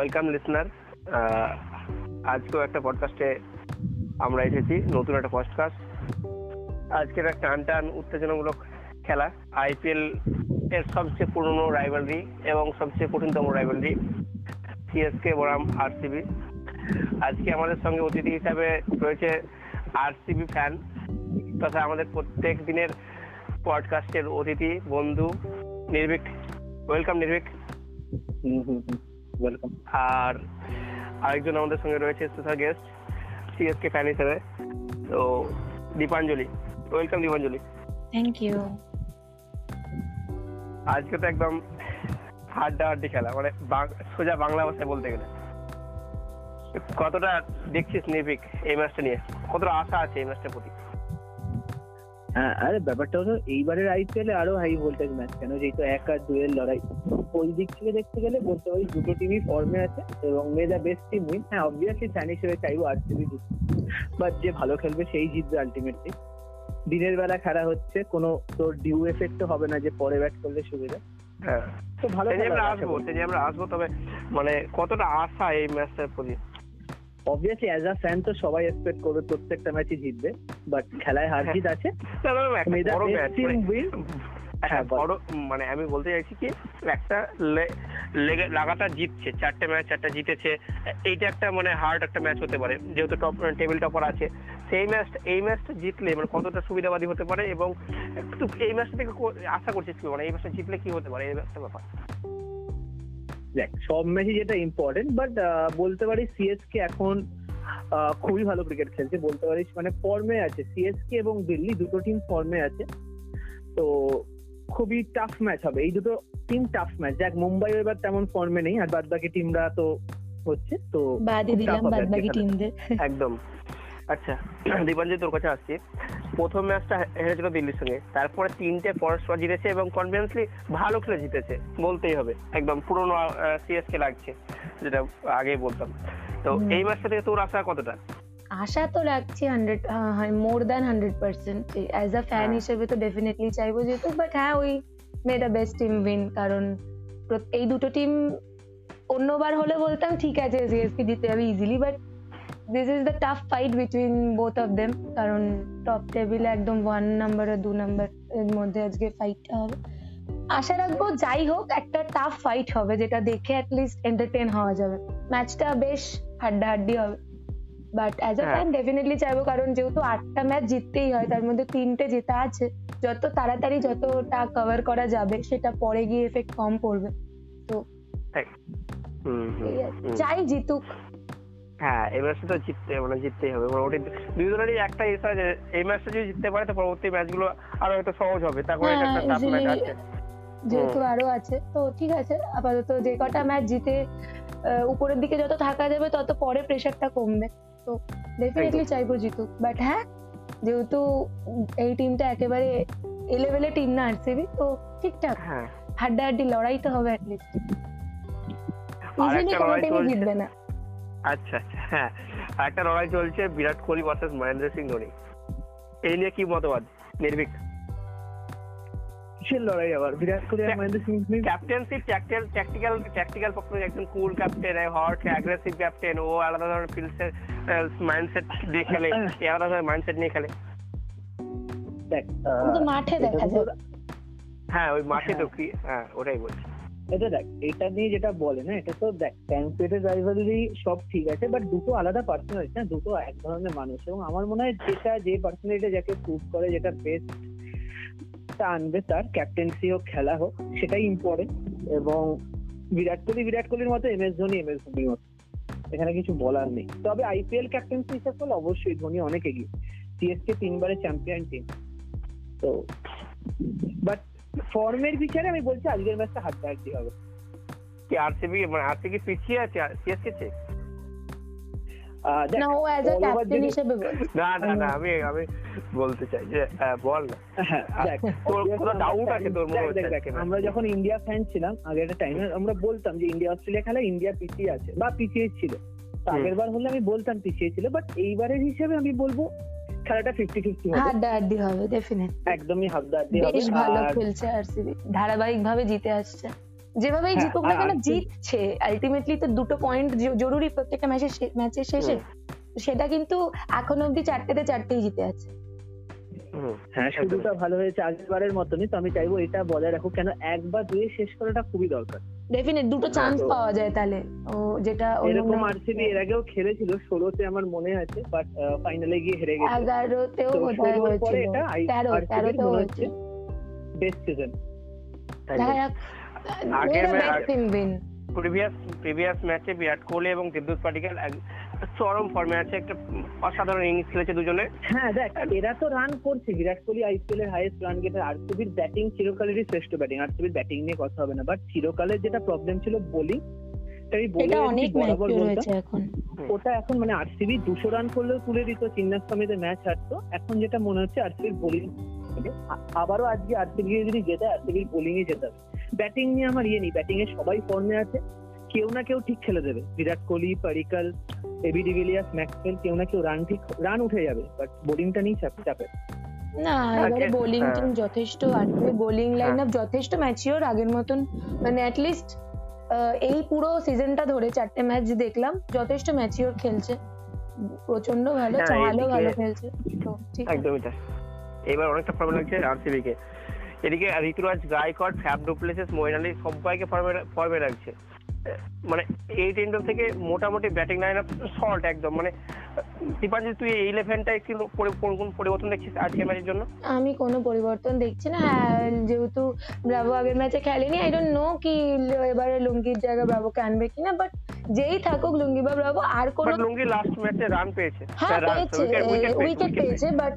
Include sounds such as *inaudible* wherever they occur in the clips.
Welcome listener আজকেও একটা পডকাস্টে আমরা এসেছি, নতুন একটা পডকাস্ট আজকের একটা টান টান উত্তেজনামূলক খেলা। আইপিএল এর সবচেয়ে পুরনো রাইভালরি এবং সবচেয়ে কঠিনতম রাইভালরি সিএসকে বনাম আরসিবি আজকে আমাদের সঙ্গে অতিথি হিসাবে রয়েছে আরসিবি ফ্যান তথা আমাদের প্রত্যেক দিনের পডকাস্টের অতিথি, বন্ধু, নির্ভীক। ওয়েলকাম নির্ভীক। ওয়েলকাম আর আরেকজন আমাদের সঙ্গে রয়েছে স্পেশাল গেস্ট সিএসকে ফ্যান হিসেবে। তো Dipanjali welcome Dipanjali. Thank you আজকে তো একদম হাড্ডাহাড্ডি খেলা মানে সোজা বাংলা ভাষায় বলতে গেলে। কতটা দেখছিস নির্ভীক এই ম্যাচটা নিয়ে? কতটা আশা আছে এই ম্যাচটার প্রতি? হ্যাঁ আরে ব্যাপারটা হলো এইবারের আইপিএল এ আরও হাই ভোল্টেজ ম্যাচ কেন যেহেতু এক আর দুয়ের লড়াই। ওই দিক থেকে দেখতে গেলে বলতে পারি দুটো টিমই ফর্মে আছে এবং may the best team win হ্যাঁ অবভিয়াসলি ফ্যান হিসেবে চাইব আরসিবি বাট যে ভালো খেলবে সেই জিতবে আলটিমেটলি দিনের বেলা খেলা হচ্ছে কোনো তোর ডিউ এফেক্ট হবে না যে পরে ব্যাট করলে সুবিধা। হ্যাঁ। তো ভালো আমরা আসব যে আমরা আসব তবে মানে কতটা আশা এই ম্যাচটার প্রতি? অবভিয়াসলি অ্যাজ আ ফ্যান তো সবাই এক্সপেক্ট করবে প্রত্যেকটা ম্যাচই জিতবে বাট খেলায় হার জিত আছে। বড় ম্যাচ মানে হ্যাঁ, বড় মানে আমি বলতে চাইছি কি একটা লাগাতার জিতছে চারটে ম্যাচ চারটা জিতেছে এইটা একটা মানে হার্ড একটা ম্যাচ হতে পারে যেহেতু টপ টেবিল টপার আছে। সেই ম্যাচটা এই ম্যাচটা জিতলে মানে কতটা সুবিধাবাদী হতে পারে এবং একটু এই ম্যাচটা থেকে আশা করছিস কি মানে এই ম্যাচটা জিতলে কি হতে পারে এই একটা ব্যাপার। দেখ সব ম্যাচই যেটা ইম্পর্টেন্ট বাট বলতে পারি সিএসকে এখন খুবই ভালো ক্রিকেট খেলছে বলতে পারিস মানে ফর্মে আছে। সিএসকে এবং দিল্লি দুটো টিম ফর্মে আছে। তো খুবই টাফ ম্যাচ হবে। এই দুটো টিম টাফ ম্যাচ দেখ মুম্বাই এবার তেমন ফর্মে নেই আর বাদ বাকি টিমরা তো হচ্ছে তো বাদে দিলাম বাদ বাকি টিমদের একদম। আচ্ছা *clears throat* দীপাঞ্জি তোর কাছে আসছি। প্রথম ম্যাচটা হেরেছিল দিল্লির সঙ্গে। তারপরে তিনটে পরস্পর জিতেছে এবং কনফিডেন্সলি ভালো খেলে জিতেছে বলতেই হবে। একদম পুরোনো সিএসকে লাগছে যেটা আগেই বলতাম। তো এই ম্যাচটা থেকে তোর আশা কতটা? আশা তো রাখছি hundred more than hundred percent as a fan. হিসেবে তো ডেফিনেটলি চাইব যেহেতু বাট হ্যাঁ ওই may the best team win কারণ এই দুটো টিম অন্যবার হলে বলতাম ঠিক আছে সিএসকে জিতে যাবে easily but this is the tough fight between both of them কারণ টপ টেবিলে একদম ওয়ান নাম্বার আর দু নাম্বার এর মধ্যে আজকে ফাইটটা হবে। আশা রাখব যাই হোক একটা টাফ ফাইট হবে যেটা দেখে অ্যাটলিস্ট এন্টারটেন হওয়া যাবে। ম্যাচটা বেশ হাড্ডাহাড্ডি হবে। But as a. Fan definitely চাইব কারণ যেহেতু আটটা ম্যাচ জিততেই হয় তার মধ্যে তিনটে জেতা আছে যত তাড়াতাড়ি যতটা কভার করা যাবে সেটা পরে গিয়ে এফেক্ট কম পড়বে। তো। চাই জিতুক। হ্যাঁ এই ম্যাচটা তো জিততে মানে জিততেই হবে। মোটামুটি দুই দলেরই একটা ইচ্ছা যে এই ম্যাচটা যদি জিততে পারে তো পরবর্তী ম্যাচগুলো আরও হয়তো সহজ হবে। তারপরে হ্যাঁ, একটা টাফ ম্যাচ আছে। যেহেতু আরও আছে। তো ঠিক আছে আপাতত যে কটা ম্যাচ জিতে উপরের দিকে যত থাকা যাবে তত পরে প্রেশারটা কমবে। তো ডেফিনেটলি চাইব জিতুক বাট হ্যাঁ যেহেতু এই টিমটা একেবারে এলেভেলে টিম না আরসিবি তো ঠিকঠাক। হ্যাঁ। হাড্ডাহাড্ডি লড়াই তো হবে অ্যাটলিস্ট ইজিলি একটা কোনো লড়াই টিমই চলছে। জিতবে না। আচ্ছা আচ্ছা হ্যাঁ। একটা লড়াই চলছে বিরাট কোহলি ভার্সেস মহেন্দ্র সিং ধোনি। এই নিয়ে কি মতবাদ? নির্ভীক। কিসের লড়াই আবার? বিরাট কোহলি আর Mahendra Singh Dhoni? Captainship tactical tactical tactical পক্ষ একজন cool captain hot aggressive captain ও আলাদা ধরনের ফিল্ডসের মাইন্ডসেট দিয়ে খেলে এ আলাদা ধরনের মাইন্ডসেট নিয়ে খেলে। দেখ মাঠে দেখা যায়। হ্যাঁ ওই মাঠে তো হ্যাঁ। কি হ্যাঁ ওটাই বলছি। এটা দেখ এটা নিয়ে যেটা বলে না এটা তো দেখ ট্যাঙ্কেটের রাইভালরি সব ঠিক আছে বাট দুটো আলাদা পার্সোনালিটি না দুটো এক ধরনের মানুষ। এবং আমার মনে হয় যেটা যে পার্সোনালিটি যাকে স্যুট করে যেটা বেস্ট তা আনবে তার ক্যাপ্টেন্সি হোক, খেলা হোক, সেটাই ইম্পর্টেন্ট এবং বিরাট কোহলি বিরাট কোহলির মতো M S Dhoni M S ধোনির মতো। এখানে কিছু বলার নেই। তবে আইপিএল ক্যাপ্টেন্সি হিসাব করলে অবশ্যই ধোনি অনেক এগিয়ে। সিএসকে তিনবারের চ্যাম্পিয়ন টিম তো বাট ফর্মের বিচারে আমি বলছি, আজকের ম্যাচটা হাড্ডাহাড্ডি হবে। কি আরসিবি মানে আরসিবি পিছিয়ে আছে? সিএসকে চেয়ে না ও অ্যাজ আ ক্যাপ্টেন হিসেবে বলছে না না না আমি আমি বলতে চাই যে বল। না হ্যাঁ, দেখ, তোর কোনো আমরা আছে তোর মনে দেখ, হচ্ছে দেখ, দেখ, আজকে match? আমরা যখন ইন্ডিয়া ফ্যান ছিলাম আগে একটা টাইমে আমরা বলতাম যে ইন্ডিয়া অস্ট্রেলিয়া খেলা ইন্ডিয়া পিছিয়ে আছে বা পিছিয়ে ছিল। তো আগের বার হলে আমি বলতাম পিছিয়ে ছিল বাট এইবারের হিসেবে আমি বলব খেলাটা ফিফটি ফিফটি হবে। হাড্ডাহাড্ডি হবে একদমই হাফদার্দি হবে। বেশ ভালো আর খেলছে আরসিবি ধারাবাহিক ভাবে জিতে আসছে। যেভাবেই হ্যাঁ, জিতুক না কেন জিতছে। আলটিমেটলি তো দুটো পয়েন্ট জরুরি প্রত্যেকটা ম্যাচের ম্যাচের শেষে। সেটা কিন্তু এখন অব্দি চারটেতে চারটেই জিতে আছে। হ্যাঁ শুরুটা ভালো হয়েছে আগেরবারের মতনই তো আমি চাইব এটা বজায় রাখুক। কেন একবার দুয়ে শেষ করাটা খুবই দরকার। ডেফিনেট দুটো চান্স পাওয়া যায় তাহলে। ও যেটা এরকম আরসিবি এর আগেও খেলেছিল ষোলোতে আমার মনে আছে বাট ফাইনালে গিয়ে হেরে গেছে। এগারোতেও বোধহয় হয়েছিল। তেরো তেরোতেও হচ্ছে বেস্ট সিজন তাই দেখা যাক আগের. প্রিভিয়াস প্রিভিয়াস ম্যাচে বিরাট কোহলি এবং দেবদূত পাটিকাল চরম ফর্মে আছে একটা অসাধারণ ইনিংস খেলেছে দুজনে। হ্যাঁ দেখ এরা তো রান করছে। বিরাট কোহলি আইপিএল এর হাইয়েস্ট রান গেটার আরসিবির ব্যাটিং চিরকালেরই শ্রেষ্ঠ ব্যাটিং আরসিবির ব্যাটিং নিয়ে কথা হবে না বাট চিরকালের যেটা প্রবলেম ছিল বোলিং তাই বলে অনেক বলতাম হয়েছে এখন। ওটা এখন মানে আরসিবি দুশো রান করলেও তুলে দিত চিন্নাস্বামীতে ম্যাচ হারতো। এখন যেটা মনে হচ্ছে আরসিবির বোলিং আবারও আজকে আরসিবি যদি জেতে আরসিবির বোলিং এ জেতাবে। ব্যাটিং নিয়ে আমার ইয়ে নেই। ব্যাটিং এ সবাই ফর্মে আছে। কেউ না কেউ ঠিক খেলে দেবে। Virat Kohli Padikkal AB de Villiers Maxwell কেউ না কেউ রান ঠিক রান উঠে যাবে। বাট বোলিংটা নেই চাপ চাপে। না এবারে বোলিং হ্যাঁ। টিম যথেষ্ট আরসিবি বোলিং লাইন আপ যথেষ্ট ম্যাচিওর আগের মতন। মানে অ্যাটলিস্ট এই পুরো সিজনটা ধরে চারটে ম্যাচ দেখলাম যথেষ্ট ম্যাচিওর খেলছে। প্রচণ্ড ভালো হ্যাঁ, ভালো খেলছে। একদমই তাই। এবার অনেকটা ফর্মে লাগছে আরসিবি কে। এদিকে Ruturaj Gaikwad Faf du Plessis Moeen Ali সবাইকে ফর্মে ফর্মে রাখছে মানে এই টেন্ডার থেকে মোটামুটি ব্যাটিং লাইন আপ শর্ট একদম। মানে দীপাঞ্জি তুই এই ইলেভেনটা একটু পরি- কোন কোন পরিবর্তন দেখছিস আজকের ম্যাচের জন্য? আমি কোনো পরিবর্তন দেখছি না। হ্যাঁ যেহেতু ব্রাভো আগের ম্যাচে খেলেনি আই ডোন্ট নো কি এবারে লুঙ্গির জায়গায় ব্রাভোকে আনবে কিনা বাট যেই থাকুক লুঙ্গি বা ব্রাভো আর কোনো লুঙ্গি লাস্ট ম্যাচে রান পেয়েছে। হ্যাঁ পেয়েছে wicket- wicket উইকেট পেয়েছে বাট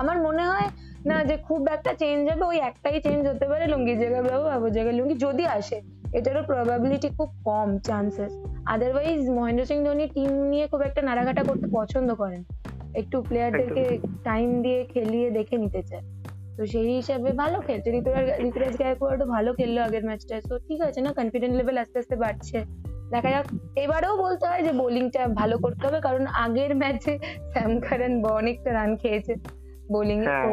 আমার মনে হয় না যে খুব একটা চেঞ্জ হবে ওই একটাই চেঞ্জ হতে পারে লুঙ্গির জায়গায় ব্রাভো বাবুর জায়গায় লুঙ্গি যদি আসে এটারও প্রবাবিলিটি খুব কম chances otherwise Mahendra Singh Dhoni team নিয়ে খুব একটা নাড়াঘাটা করতে পছন্দ করেন। একটু প্লেয়ারদেরকে টাইম দিয়ে খেলিয়ে দেখে নিতে চায়। তো সেই হিসাবে ভালো খেলছে। ঋতুরাজ ঋতুরাজ গায়কোয়াড়ও ভালো খেললো আগের ম্যাচটা তো ঠিক আছে না কনফিডেন্ট লেভেল আস্তে আস্তে বাড়ছে। দেখা যাক। এবারেও বলতে হয় যে বোলিংটা ভালো করতে হবে কারণ আগের ম্যাচে স্যাম কারণ অনেকটা রান খেয়েছে। বোলিং হ্যাঁ,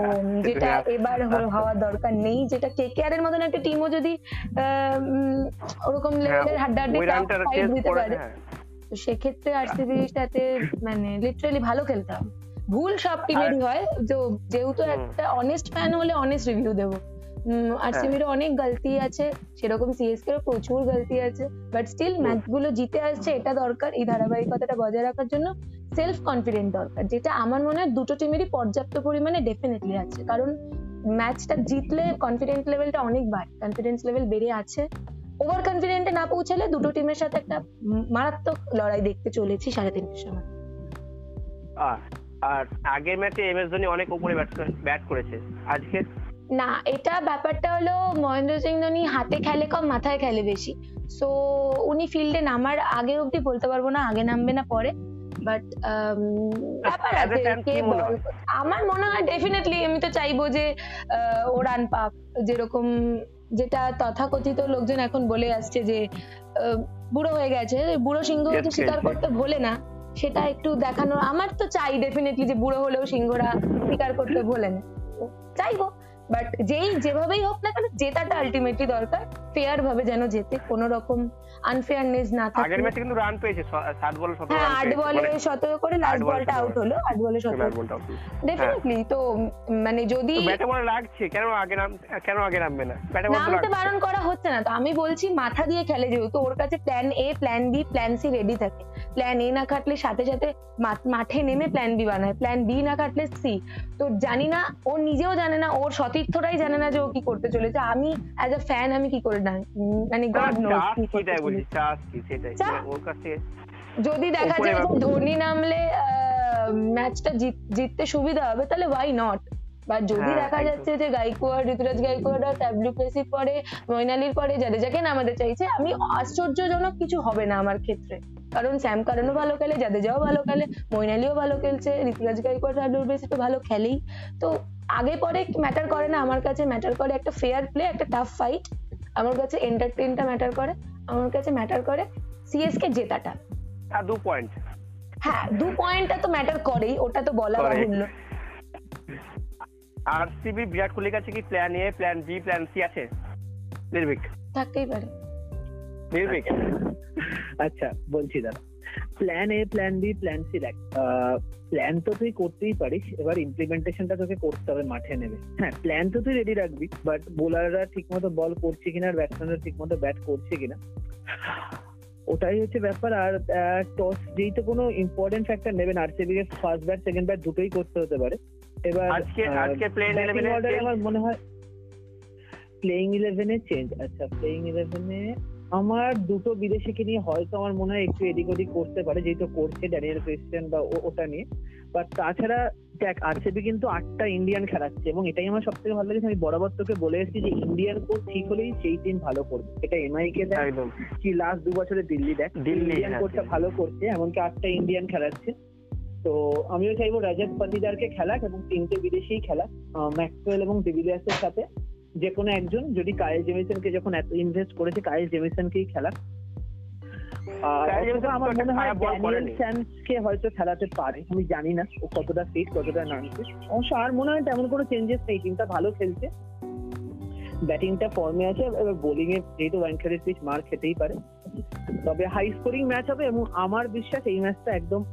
যেটা হ্যাঁ। এবার হ- হওয়ার দরকার নেই যেটা কেকেআর এর মতন একটা টিমও যদি আহ, ওরকম লেভেলের হাড্ডাহাড্ডি ফাইট চেঞ্জ দিতে পারে। হ্যাঁ। তো সেক্ষেত্রে আরসিবির সাথে মানে লিটারালি ভালো খেলতে হবে। ভুল সব টিমেরই হয় তো যেহেতু একটা অনেস্ট ফ্যান হলে অনেস্ট রিভিউ দেবো। আরসিবির অনেক গলতি আছে সেরকম সিএসকে এরও প্রচুর গলতি আছে বাট স্টিল ম্যাচগুলো জিতে আসছে এটা দরকার এই ধারাবাহিকতাটা বজায় রাখার জন্য। সেলফ কনফিডেন্ট দরকার যেটা আমার মনে হয় দুটো টিমেরই পর্যাপ্ত পরিমাণে ডেফিনেটলি আছে। কারণ ম্যাচটা জিতলে কনফিডেন্স লেভেলটা অনেক বাড়ে কনফিডেন্স লেভেল বেড়ে আছে। ওভার কনফিডেন্টে না পৌঁছালে দুটো টিমের সাথে একটা মারাত্মক লড়াই দেখতে চলেছি সাড়ে তিনটের সময়। আর আগের ম্যাচে এম এস ধোনি অনেক উপরে ব্যাট করেছে। আজকে? না এটা ব্যাপারটা হলো মহেন্দ্র সিং ধোনি হাতে খেলে কম মাথায় খেলে বেশি। সো উনি ফিল্ডে নামার আগে অবধি বলতে পারব না আগে নামবে না পরে। বাট *laughs* ব্যাপার আছে কে? আমার মনে হয় ডেফিনেটলি আমি তো চাইব যে আহ, ও রান পাক যেরকম যেটা তথাকথিত লোকজন এখন বলে আসছে যে আহ, বুড়ো হয়ে গেছে বুড়ো সিংহ হয়তো স্বীকার করতে ভোলে না। সেটা একটু দেখানো আমার তো চাই ডেফিনেটলি যে বুড়ো হলেও সিংহরা স্বীকার করতে ভোলে না। তো চাইব। বাট যেই যেভাবেই হোক না কেন জেতাটা আলটিমেটলি দরকার। ফেয়ার ভাবে যেন জেতে কোনো রকম আনফেয়ারনেস না থাকে। আগের ম্যাচে কিন্তু রান পেয়েছে স- সাত বল সতেরো হ্যাঁ রান আট বলে মানে সতেরো করে লাস্ট বলটা আউট হলো আট বলে last সতেরো। ballটা out. ডেফিনেটলি তো মানে যদি ব্যাটে বলে লাগছে কেন আগে নাম কেন আগে নামবে না? ব্যাটে বলে নামতে বারণ করা হচ্ছে না তো আমি বলছি মাথা দিয়ে খেলে যেহেতু ওর কাছে plan A plan B plan C ready থাকে। প্ল্যান এ না কাটলে সাথে সাথে মাঠে নেমে প্ল্যান বি বানায়। প্ল্যান বি না কাটলে সি তো জানি না ও নিজেও জানে না ওর সতীর্থরাই জানে না যে ও কি করতে চলেছে। আমি অ্যাজ আ ফ্যান আমি কি করে না মানে গড কাছ যদি দেখা যায় ধোনি নামলে ম্যাচটা জিততে সুবিধা হবে তাহলে ওয়াই নট বা যদি হ্যাঁ, দেখা যাচ্ছে যে গাইকোয়াড় ঋতুরাজ গাইকোয়াড় আর ট্যাবলু প্লেসির পরে মৈনালির পরে জাদেজাকে নামাতে চাইছে আমি আশ্চর্যজনক কিছু হবে না আমার ক্ষেত্রে। কারণ স্যাম কারণও ভালো খেলে জাদেজাও ভালো খেলে মৈনালিও ভালো খেলছে ঋতুরাজ গাইকোয়াড় ট্যাবলু প্লেসি তো ভালো খেলেই। তো আগে পরে ম্যাটার করে না আমার কাছে ম্যাটার করে একটা ফেয়ার প্লে একটা টাফ ফাইট আমার কাছে এন্টারটেনটা ম্যাটার করে আমার কাছে ম্যাটার করে সিএসকে জেতাটা। দু পয়েন্ট হ্যাঁ দু পয়েন্টটা তো ম্যাটার করেই ওটা তো বলা। বাহুল্য। আর সিবি বিরাট কোহলির কাছে কি plan A plan B plan C আছে? নির্ভীক। থাকতেই পারে। নির্ভীক। আচ্ছা বলছি দাদা। Plan A plan B plan C দেখ প্ল্যান তো তুই করতেই পারিস এবার ইমপ্লিমেন্টেশনটা তোকে করতে হবে মাঠে নেবে হ্যাঁ প্ল্যান তো তুই রেডি রাখবি বাট বোলাররা ঠিক মতো বল করছে কিনা আর ব্যাটসম্যানরা ঠিক মতো ব্যাট করছে কিনা ওটাই হচ্ছে ব্যাপার আর টস যেই তো কোনো ইম্পর্টেন্ট ফ্যাক্টর নেবেন আরসিবি কে ফার্স্ট ব্যাট সেকেন্ড ব্যাট দুটোই করতে হতে পারে। এবার আজকে আজকে ব্যাটিং ইলেভেনে আমার মনে হয় প্লেইং ইলেভেনে চেঞ্জ আচ্ছা প্লেইং ইলেভেনে আমার দুটো বিদেশিকে নিয়ে হয়তো আমার মনে হয় একটু এদিক ওদিক করতে পারে যেহেতু করছে ড্যানিয়েল ক্রিস্টিয়ান বা ওটা নিয়ে। বাট তাছাড়া দেখ আরসিবি কিন্তু আটটা ইন্ডিয়ান খেলাচ্ছে এবং এটাই আমার সব থেকে ভালো লেগেছে। আমি বরাবর তোকে বলে এসেছি যে ইন্ডিয়ান কোচ ঠিক হলেই সেই টিম ভালো করবে। এটা এমআই কে দেখ কি লাস্ট দু বছরে দিল্লি দেখ দিল্লি, ইন্ডিয়ান হ্যাঁ, কোচটা ভালো করছে এমনকি আটটা ইন্ডিয়ান খেলাচ্ছে। তো আমিও চাইব রাজাত পাতিদারকে খেলাক এবং তিনটে বিদেশি খেলাক ম্যাক্সওয়েল এবং ডিভিলিয়ার্সের সাথে। যে কোনো একজন যদি কায়েল জেমিসনকে যখন এত ইনভেস্ট করেছে কায়েল জেমিসনকেই খেলাক। আমার মনে হয় ড্যানিয়েল। হয়তো খেলাতে পারে আমি জানি না ও কতটা ফিট কতটা নন ফিট অবশ্য আর মনে হয় তেমন কোনো চেঞ্জেস নেই টিমটা ভালো খেলছে। ব্যাটিংটা ফর্মে আছে এবার বোলিং এ যেহেতু পিচ মার খেতেই পারে। তবে হাই স্কোরিং ম্যাচ হবে এবং আমার বিশ্বাস এই ম্যাচটা একদম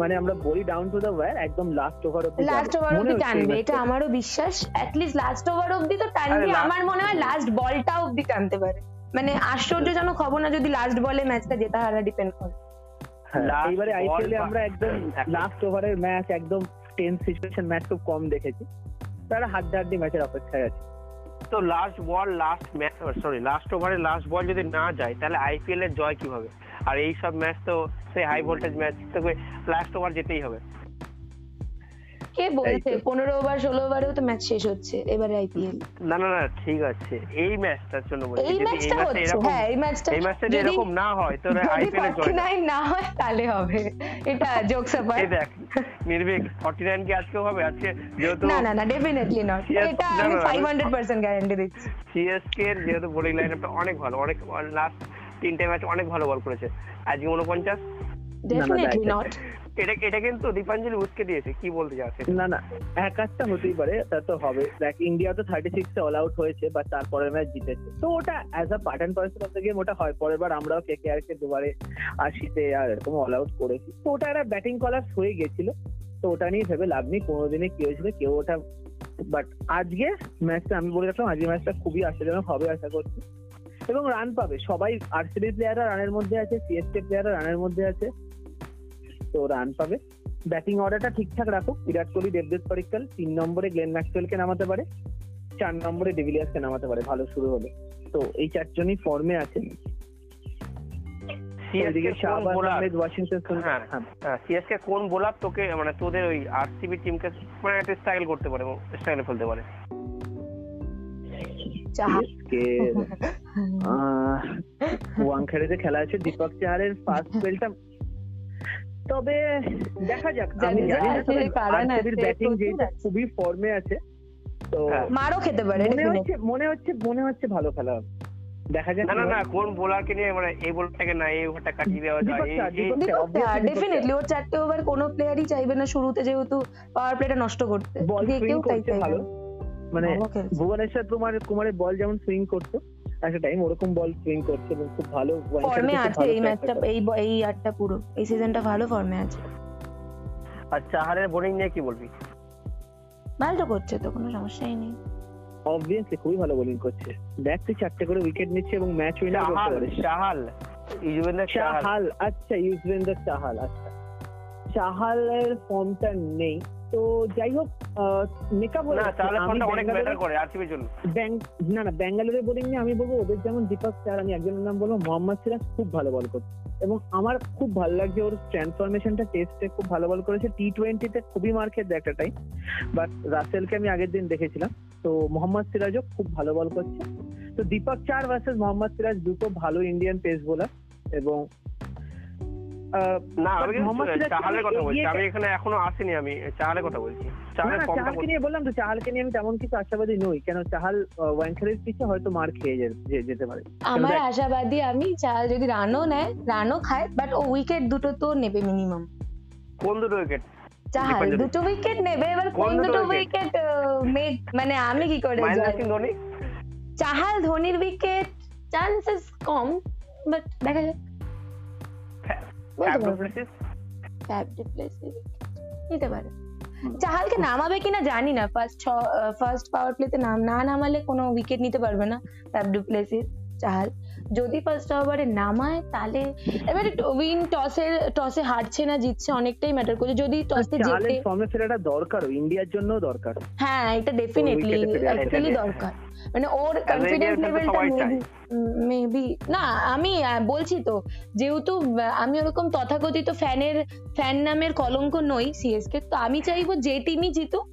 মানে আমরা বলি ডাউন টু দা ওয়্যার একদম লাস্ট ওভার অব্দি লাস্ট ওভার অব্দি টানবে এটা আমারও বিশ্বাস। অ্যাটলিস্ট লাস্ট ওভার অব্দি তো টানবে আমার মনে হয় লাস্ট বলটা অব্দি টানতে পারে। মানে আশ্চর্যজনক খবর না যদি লাস্ট বলে ম্যাচটা জেতা হারা ডিপেন্ড করে। এইবারে ball আইপিএল এ আমরা একদম একদম। লাস্ট ওভারের ম্যাচ একদম টেন্স সিচুয়েশন ম্যাচ খুব কম দেখেছি। তারা হাড্ডাহাড্ডি ম্যাচের অপেক্ষায় আছে। তো last ball last match sorry last ওভারে লাস্ট বল যদি না যায় তাহলে আইপিএল এর জয় কীভাবে? আর এই সব ম্যাচ তো সেই হাই ভোল্টেজ ম্যাচ তোকে লাস্ট ওভার যেতেই হবে। কে বলছে? তো। পনেরো ওভার ষোলো ওভারেও তো ম্যাচ শেষ হচ্ছে এবারে আইপিএল না না না ঠিক আছে। এই ম্যাচটার জন্য বলছি এই ম্যাচটা হচ্ছে হ্যাঁ এই ম্যাচটা এই ম্যাচটা যদি এরকম না হয় যদি আইপিএল এর জয় না হয় তাহলে হবে। এটা জোকস এই দেখ নির্ভীক ফর্টি নাইন কি আজকেও হবে? আজকে যেহেতু না না না ডেফিনেটলি নট এটা আমি না, ফাইভ আমি- হান্ড্রেড পার্সেন্ট গ্যারান্টি দিচ্ছি। সিএসকে এর যেহেতু বোলিং লাইন আপটা অনেক ভালো অনেক লাস্ট তিনটে ম্যাচ অনেক ভালো বল করেছে। আজকে উনপঞ্চাশ ডেফিনেটলি নট এটা এটা কিন্তু দীপাঞ্জলি উসকে দিয়েছে কি বলতে চাচ্ছে না না এক আধটা হতেই পারে তা তো হবে। দেখ ইন্ডিয়া তো থার্টি সিক্স অল আউট হয়েছে বা তারপরের ম্যাচ জিতেছে। তো ওটা as a part and parcel of the game ওটা হয়। পরের বার আমরাও কে কে আর কে দুবারে আশিতে আর এরকম অল আউট করেছি। তো ওটা একটা ব্যাটিং কলার হয়ে গেছিল। তো ওটা নিয়ে ভেবে লাভ নেই কোনোদিনে কি হয়েছিল কেউ ওটা বাট আজকে ম্যাচটা আমি বলে রাখলাম আজকে ম্যাচটা খুবই আশাজনক হবে আশা করছি। এবং রান পাবে। সবাই আরসিবি প্লেয়াররা রানের মধ্যে আছে সিএসকে প্লেয়াররা রানের মধ্যে আছে তো রান পাবে। ব্যাটিং অর্ডারটা ঠিকঠাক রাখুক। বিরাট কোহলি দেবদেব পরিক্কাল তিন নম্বরে গ্লেন ম্যাক্সওয়েলকে নামাতে পারে চার নম্বরে ডিভিলিয়ার্সকে নামাতে পারে ভালো শুরু হলে তো এই চারজনই ফর্মে আছে সিএসকে কোন বোলার হ্যাঁ হ্যাঁ বোলার তোকে মানে তোদের ওই আরসিবি টিমকে মানে একটা স্টাইল করতে পারে ফেলতে পারে? ওয়াংখেড়েতে খেলা আছে দীপক চাহারের ফার্স্ট স্পেলটা তবে দেখা যাক আমি জানি না, না তবে আরসিবির ব্যাটিং যেটা খুবই ফর্মে আছে তো হ্যাঁ। মারও খেতে পারে মনে হচ্ছে মনে হচ্ছে মনে হচ্ছে ভালো খেলা হবে। দেখা যাক। না না কি না। কোন বোলারকে নিয়ে মানে এই বোলারটাকে না এই ওভারটা কাটিয়ে দেওয়া যায় দীপক এই- চাহার, এই- দীপক দীপক obviously চাহার দীপক ডেফিনেটলি ওর চারটে ওভার কোনো প্লেয়ারই চাইবে না শুরুতে যেহেতু পাওয়ার প্লেটা নষ্ট করতে। বল কেউ তাই চাইবে ভালো। মানে ভুবনেশ্বর কুমার কুমারের বল যেমন সুইং করতো একটা টাইম ওরকম বল সুইং করছে এবং খুব ভালো ফর্মে আছে এই ম্যাচটা এই এই আটটা পুরো এই সিজনটা ভালো ফর্মে আছে। আর চাহারের বোলিং নিয়ে কি বলবি? ভালো করছে তো কোনো সমস্যাই নেই। অবভিয়াসলি খুবই ভালো বোলিং করছে। দেখ তুই চারটে করে উইকেট নিচ্ছে এবং ম্যাচ উইনার করতে চাহাল পারিস। চাহাল ইউজুবেন্দ্র চাহাল। আচ্ছা ইউজবেন্দ্র চাহাল আচ্ছা। চাহালের ফর্মটা নেই। তো যাই হোক মেকা বলে না ব্যাঙ্গালোরে- না না ব্যাঙ্গালোরের বোলিং নিয়ে আমি বলব ওদের যেমন দীপক চার আমি একজনের নাম বলব মোহাম্মদ সিরাজ খুব ভালো বল করছে। এবং আমার খুব ভালো লাগছে ওর ট্রান্সফরমেশনটা টেস্টে খুব ভালো বল করেছে। টি টোয়েন্টিতে খুবই মার খেতে একটা টাইম বাট রাসেলকে আমি আগের দিন দেখেছিলাম। তো মোহাম্মদ সিরাজও খুব ভালো বল করছে। তো দীপক চার ভার্সেস মোহাম্মদ সিরাজ দুটো ভালো ইন্ডিয়ান পেস বোলার এবং না আমি চাহালের কথা বলছি। আমি এখানে এখনও আসিনি আমি চাহালের কথা বলছি। না চাহালের না, ফর্মটা চাহালকে নিয়ে বললাম তো চাহালকে নিয়ে আমি তেমন কিছু আশাবাদী নই কেন চাহাল ওয়াংখারের পিছিয়ে হয়তো মার খেয়ে যে- যে- যেতে পারে। আমার আশাবাদী আমি চাল যদি রানও নেয় রানও খায় বাট ও উইকেট দুটো তো নেবে মিনিমাম কোন দুটো উইকেট চাহাল দুটো উইকেট নেবে এবার কোন দুটো? উইকেট মানে আমি কি করে চাহাল ধোনির উইকেট চান্সেস কম বাট দেখা যাক। নিতে পারে। চাহালকে নামাবে কিনা জানি না। ফার্স্ট ফার্স্ট পাওয়ার প্লেতে নাম না নামালে কোনো উইকেট নিতে পারবে না। ফ্যাব ডিপ্লেসিস চাহাল যদি ফার্স্ট ওভারে নামায় তাহলে এবারে উইন টসে টসে হারছে না জিতছে অনেকটাই ম্যাটার করছে। যদি টসে জেতে ফর্মে ফেরাটা দরকার ইন্ডিয়ার জন্য দরকার। হ্যাঁ এটা ডেফিনেটলি wicket এ ফিরে আসা অ্যাকচুয়ালি দরকার। মানে ওর কনফিডেন্স লেভেলটা মেবি না আমি বলছি তো যেহেতু আমি ওরকম তথাকথিত ফ্যানের ফ্যান নামের কলঙ্ক নই সিএসকে তো আমি চাইব যে টিমই জিতুক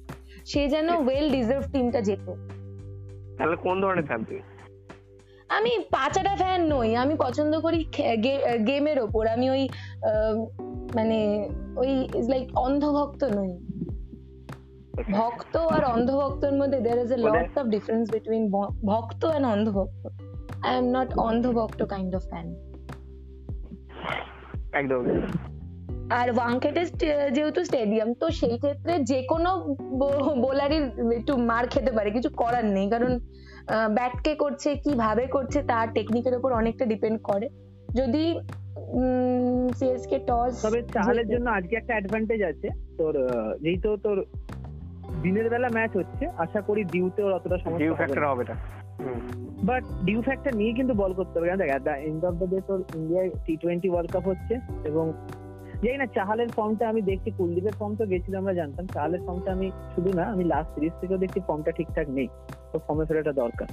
সে যেন ওয়েল ডিজার্ভ টিমটা জেতে। তাহলে কোন ধরনের ফ্যান তুই আমি পাচাটা ফ্যান নই আমি পছন্দ করি গেমের ওপর। আমি ওই মানে ওই লাইক অন্ধভক্ত নই। ভক্ত আর অন্ধভক্তর মধ্যে there is a lot of difference between bhakt and andhbhakt. I am not andhbhakt kind of fan একদম। আর ওয়াংখেডে যেহেতু স্টেডিয়াম তো সেই ক্ষেত্রে যে কোনো বোলারই একটু মার খেতে পারে কিছু করার নেই। কারণ ব্যাট কে করছে কীভাবে করছে তার টেকনিকের উপর অনেকটা ডিপেন্ড করে। যদি সিএসকে টস তবে চাহালের জন্য আজকে একটা অ্যাডভান্টেজ আছে। তোর যেহেতু তোর দিনের বেলা ম্যাচ হচ্ছে আশা করি ডিউতে ওর অতটা ডিউ ফ্যাক্টর হবে না। বাট ডিউ ফ্যাক্টর নিয়ে কিন্তু বল করতে হবে। দেখ at the end of the day তোর ইন্ডিয়ায় টি টোয়েন্টি ওয়ার্ল্ড কাপ হচ্ছে এবং জানি না চাহালের ফর্মটা আমি দেখছি কুলদীপের ফর্ম তো গেছিল আমরা জানতাম। চাহালের ফর্মটা আমি শুধু না আমি লাস্ট সিরিজ থেকেও দেখছি ফর্মটা ঠিকঠাক নেই। তো ফর্মে ফেরাটা দরকার।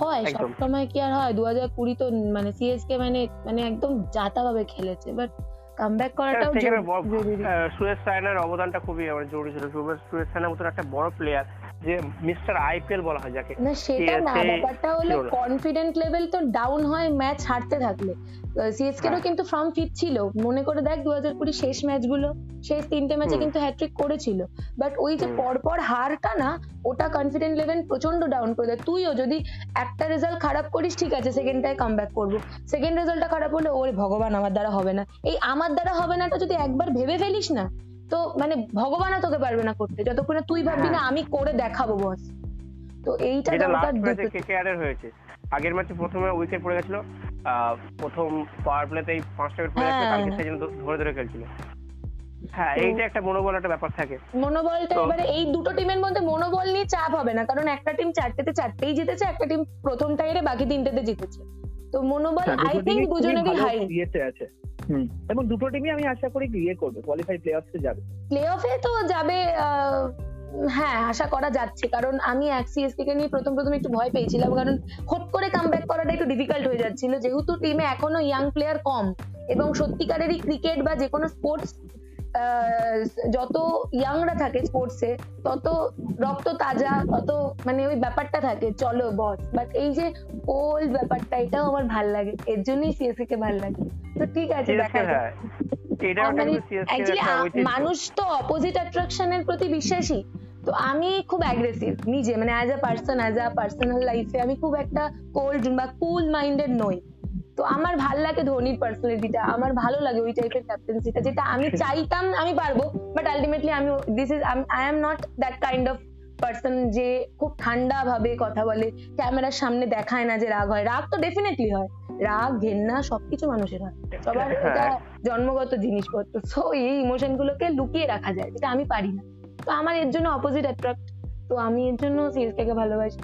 হয়। সবসময় কি আর হয় দু হাজার কুড়ি তো মানে সিএসকে মানে মানে একদম জাতা ভাবে খেলেছে বাট কামব্যাক করাটাও আহ, সুরেশ রায়নার অবদানটা খুবই আমার জরুরি ছিল। সুরেশ সুরেশ রায়নার মতন একটা বড় প্লেয়ার যে মিস্টার আইপিএল বলা হয় যাকে না সেটা না ব্যাপারটা হলো কনফিডেন্ট লেভেল তো ডাউন হয় ম্যাচ হারতে থাকলে। সিএসকে হ্যাঁ। কিন্তু ফর্ম ফিট ছিল। মনে করে দেখ দু হাজার কুড়ি শেষ ম্যাচগুলো শেষ তিনটে ম্যাচে কিন্তু হ্যাট্রিক করেছিল। বাট ওই যে। পরপর হারটা না ওটা কনফিডেন্ট লেভেল প্রচণ্ড ডাউন করে দেয়। তুইও যদি একটা রেজাল্ট খারাপ করিস ঠিক আছে সেকেন্ডটায় কাম ব্যাক করব। সেকেন্ড রেজাল্টটা খারাপ হলে ওরে ভগবান আমার দ্বারা হবে না। এই আমার দ্বারা হবে নাটা যদি একবার ভেবে ফেলিস না তো মানে ভগবানও তোকে পারবে না করতে। যতক্ষণ না তুই ভাববি না আমি করে দেখাবো বস তো এইটা দরকার লাস্ট ম্যাচে কেকেআর এর হয়েছে। আগের ম্যাচে প্রথমে উইকেট পড়ে গেছিল প্রথম পাওয়ার প্লেতেই পাঁচটা উইকেট পড়ে গেছিল হ্যাঁ। কালকে সেজন্য ধরে ধরে খেলছিল। হ্যাঁ এইটা একটা মনোবল একটা ব্যাপার থাকে। মনোবলটা তো- এবারে এই দুটো টিমের মধ্যে মনোবল নিয়ে চাপ হবে না কারণ একটা টিম চারটেতে চারটেই জিতেছে একটা টিম প্রথম টাইরে বাকি তিনটেতে জিতেছে। তো মনোবল হ্যাঁ, আই থিঙ্ক দুজনেরই হাই ইয়েতে আছে। এবং দুটো টিমই আমি আশা করি ইয়ে করবে কোয়ালিফাই প্লে অফসে যাবে। প্লে অফে তো যাবে হ্যাঁ আশা করা যাচ্ছে। কারণ আমি এক সিএসকে কে নিয়ে প্রথম প্রথম একটু ভয় পেয়েছিলাম, কারণ হট করে কামব্যাক করাটা একটু ডিফিকাল্ট হয়ে যাচ্ছিল। যেহেতু টিমে এখনও ইয়াং প্লেয়ার কম, এবং সত্যিকারেরই ক্রিকেট বা যে কোনো স্পোর্টস যত ইয়াংরা থাকে স্পোর্টসে তত রক্ত তাজা তত মানে ওই ব্যাপারটা থাকে চলো বস। বাট এই যে ওল ব্যাপারটা এটাও আমার ভালো লাগে। এর জন্যই সিএসকে কে ভালো লাগে। তো ঠিক আছে দেখা যাক। হ্যাঁ মানে একটা মানুষ তো অপোজিট অ্যাট্রাকশনের প্রতি বিশ্বাসী। তো আমি খুব অ্যাগ্রেসিভ নিজে মানে as a person as a personal লাইফে আমি খুব একটা কোল্ড বা কুল মাইন্ডেড নই। তো আমার ভালো লাগে ধোনির পার্সোনালিটিটা আমার ভালো লাগে ওই টাইপের ক্যাপ্টেন্সিটা যেটা আমি *laughs* চাইতাম আমি পারব বাট আলটিমেটলি আমি this is I am not that kind of person যে খুব ঠান্ডা ভাবে কথা বলে ক্যামেরার সামনে দেখায় না যে রাগ হয়। রাগ তো ডেফিনেটলি হয়। রাগ ঘেন্না সবকিছু মানুষের হয়। সবার এটা জন্মগত জিনিসপত্র। সো এই ইমোশন গুলোকে লুকিয়ে রাখা যায় যেটা আমি পারি না। তো আমার এর জন্য অপোজিট অ্যাট্রাক্ট তো আমি এর জন্য সিএসকে কে ভালোবাসি।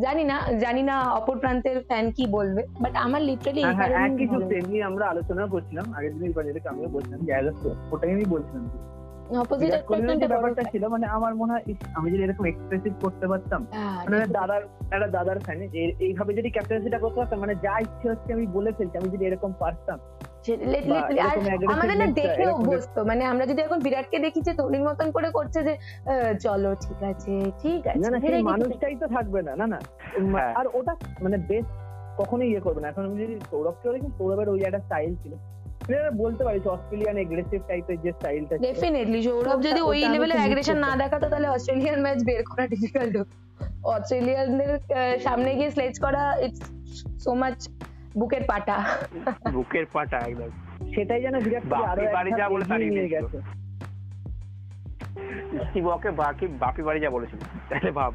জানি না জানি না অপর প্রান্তের ফ্যান কি বলবে বাট আমার লিটারালি এই হ্যাঁ হ্যাঁ সূত্রে নিয়ে আমরা আলোচনা করছিলাম আগের বাজারে আমিও বলছিলাম যে অ্যাজ ওটাই আমি বলছিলাম। অপোজিট অ্যাট্রাকশনটা ব্যাপারটা ছিল মানে আমার মনে হয় আমি যদি এরকম এক্সপ্রেসিভ করতে পারতাম মানে দাদার একটা দাদার ফ্যান এইভাবে যদি ক্যাপ্টেন্সিটা করতে পারতাম মানে যা ইচ্ছে হচ্ছে আমি বলে ফেলছি আমি যদি এরকম পারতাম আমাদের না নেতা, দেখে অভ্যস্ত মানে আমরা যদি এখন বিরাটকে দেখি যে ধোনির মতন করে করছে যে চলো ঠিক আছে ঠিক আছে না সেই মানুষটাই তো থাকবে না না না। হ্যাঁ। আর ওটা মানে বেশ কখনোই ইয়ে করবে না। এখন আমি যদি সৌরভকে দেখি সৌরভের ওই একটা স্টাইল ছিল। বলতে পারিস অস্ট্রেলিয়ান এগ্রেসিভ টাইপের যে স্টাইলটা ডেফিনেটলি সৌরভ যদি ওই লেভেলের অ্যাগ্রেশন না দেখাতো তাহলে অস্ট্রেলিয়ান ম্যাচ বের করা ডিফিকাল্ট হতো। অস্ট্রেলিয়ানদের সামনে গিয়ে স্লেজ করা ইটস সো মাচ বুকের পাটা। বুকের পাটা একদম। সেটাই যেন বিরাট বাপি বাড়ি যা বলে তাড়িয়ে নিয়ে গেছে। স্টিভ ওকে বাকি বাপি বাড়ি যা বলেছিল। তাহলে ভাব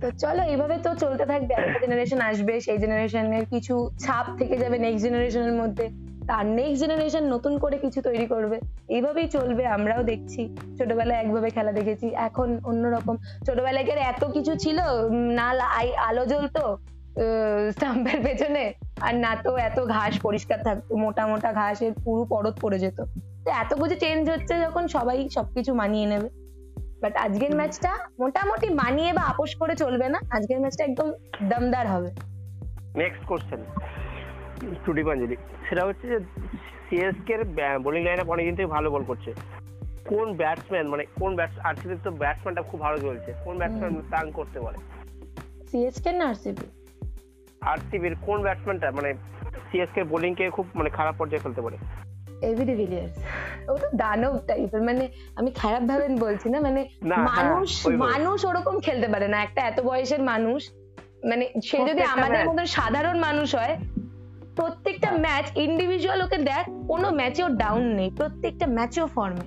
তো চলো এইভাবে তো চলতে থাকবে। একটা জেনারেশন আসবে সেই জেনারেশনের কিছু ছাপ থেকে যাবে নেক্সট জেনারেশনের মধ্যে। তার নেক্সট জেনারেশন নতুন করে কিছু তৈরি করবে। এইভাবেই চলবে আমরাও দেখছি। ছোটবেলায় একভাবে খেলা দেখেছি এখন অন্যরকম। ছোটবেলায় এত কিছু ছিল? না আই- আলো জ্বলতো? স্টাম্পের পেছনে। আর না তো এত ঘাস পরিষ্কার থাকতো মোটা মোটা ঘাসের পুরো পরত পড়ে যেত। তো এত কিছু চেঞ্জ হচ্ছে যখন সবাই সবকিছু মানিয়ে নেবে। বাট আজকের ম্যাচটা মোটামুটি মানিয়ে বা আপোষ করে চলবে না। আজকের ম্যাচটা একদম দমদার হবে। নেক্সট কোশ্চেন টু দীপাঞ্জলি সেটা হচ্ছে যে সিএসকে এর বোলিং লাইন আপ অনেকদিন থেকে ভালো বল করছে। কোন ব্যাটসম্যান মানে কোন ব্যাটস আরসিবির তো ব্যাটসম্যানটা খুব ভালো চলছে কোন ব্যাটসম্যান তাং করতে পারে? সিএসকে না আরসিবি আরসিবির কোন ব্যাটসম্যানটা মানে সিএসকে বোলিং কে খুব মানে খারাপ পর্যায়ে খেলতে পারে? এবি ডিভিলিয়ার্স ও তো দানব টাইপের মানে আমি খারাপ ভাবে বলছি না মানে হ্যাঁ, মানুষ মানুষ ওরকম খেলতে পারে না একটা এত বয়সের মানুষ মানে সে যদি আমাদের। মতন সাধারণ মানুষ হয় প্রত্যেকটা ম্যাচ ইন্ডিভিজুয়াল ওকে দেখ কোনো ম্যাচে ও ডাউন নেই প্রত্যেকটা ম্যাচেও ফর্মে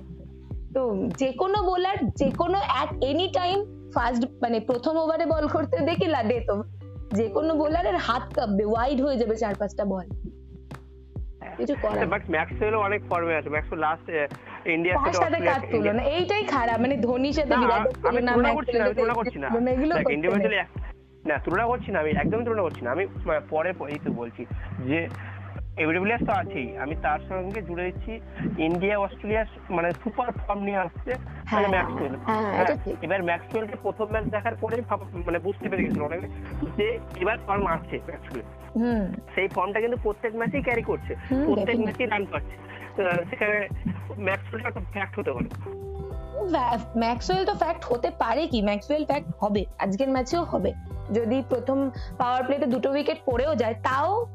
তো যে কোনো বোলার যে কোনো অ্যাট এনি টাইম ফার্স্ট মানে প্রথম ওভারে বল করতে দেখি লা দে তো যে কোনো বোলারের হাত কাঁপবে ওয়াইড হয়ে যাবে চার পাঁচটা বল কিছু করার। বাট ম্যাক্সওয়েলও অনেক ফর্মে আছে। ম্যাক্সওয়েল লাস্ট ইন্ডিয়া সাথে সাথে তুলো না। এইটাই খারাপ। মানে ধোনির সাথে বিরাট আমি তুলনা তুলনা করছি না আমি তুলনা করছি না। মানে এগুলো এক- না তুলনা করছি না আমি একদম তুলনা করছি না। আমি প- পরে পরেই এই তো বলছি যে এভিডেবিলিয়াস তো আছেই। আমি তার সঙ্গে জুড়ে দিচ্ছি। ইন্ডিয়া অস্ট্রেলিয়া মানে সুপার ফর্ম নিয়ে আসছে। মানে হ্যাঁ, ম্যাক্সওয়েল হ্যাঁ, ঠিক। এবার ম্যাক্সওয়েলকে প্রথম ম্যাচ দেখার পরে মানে বুঝতে পেরে গেছিল অনেকে। যে এবার ফর্ম আসছে ম্যাক্সওয়েল সেই ফর্মটা কিন্তু প্রত্যেক ম্যাচেই ক্যারি করছে। প্রত্যেক ম্যাচেই রান পাচ্ছে তো সেখানে ম্যাক্সওয়েলটা একটা ফ্যাক্ট হতে পারে। ম্যাক্সওয়েল তো ফ্যাক্ট হতে পারে কি? ম্যাক্সওয়েল ফ্যাক্ট হবে। আজকের ম্যাচেও হবে। যদি প্রথম পাওয়ার প্লেতে দুটো উইকেট পড়েও যায় তাও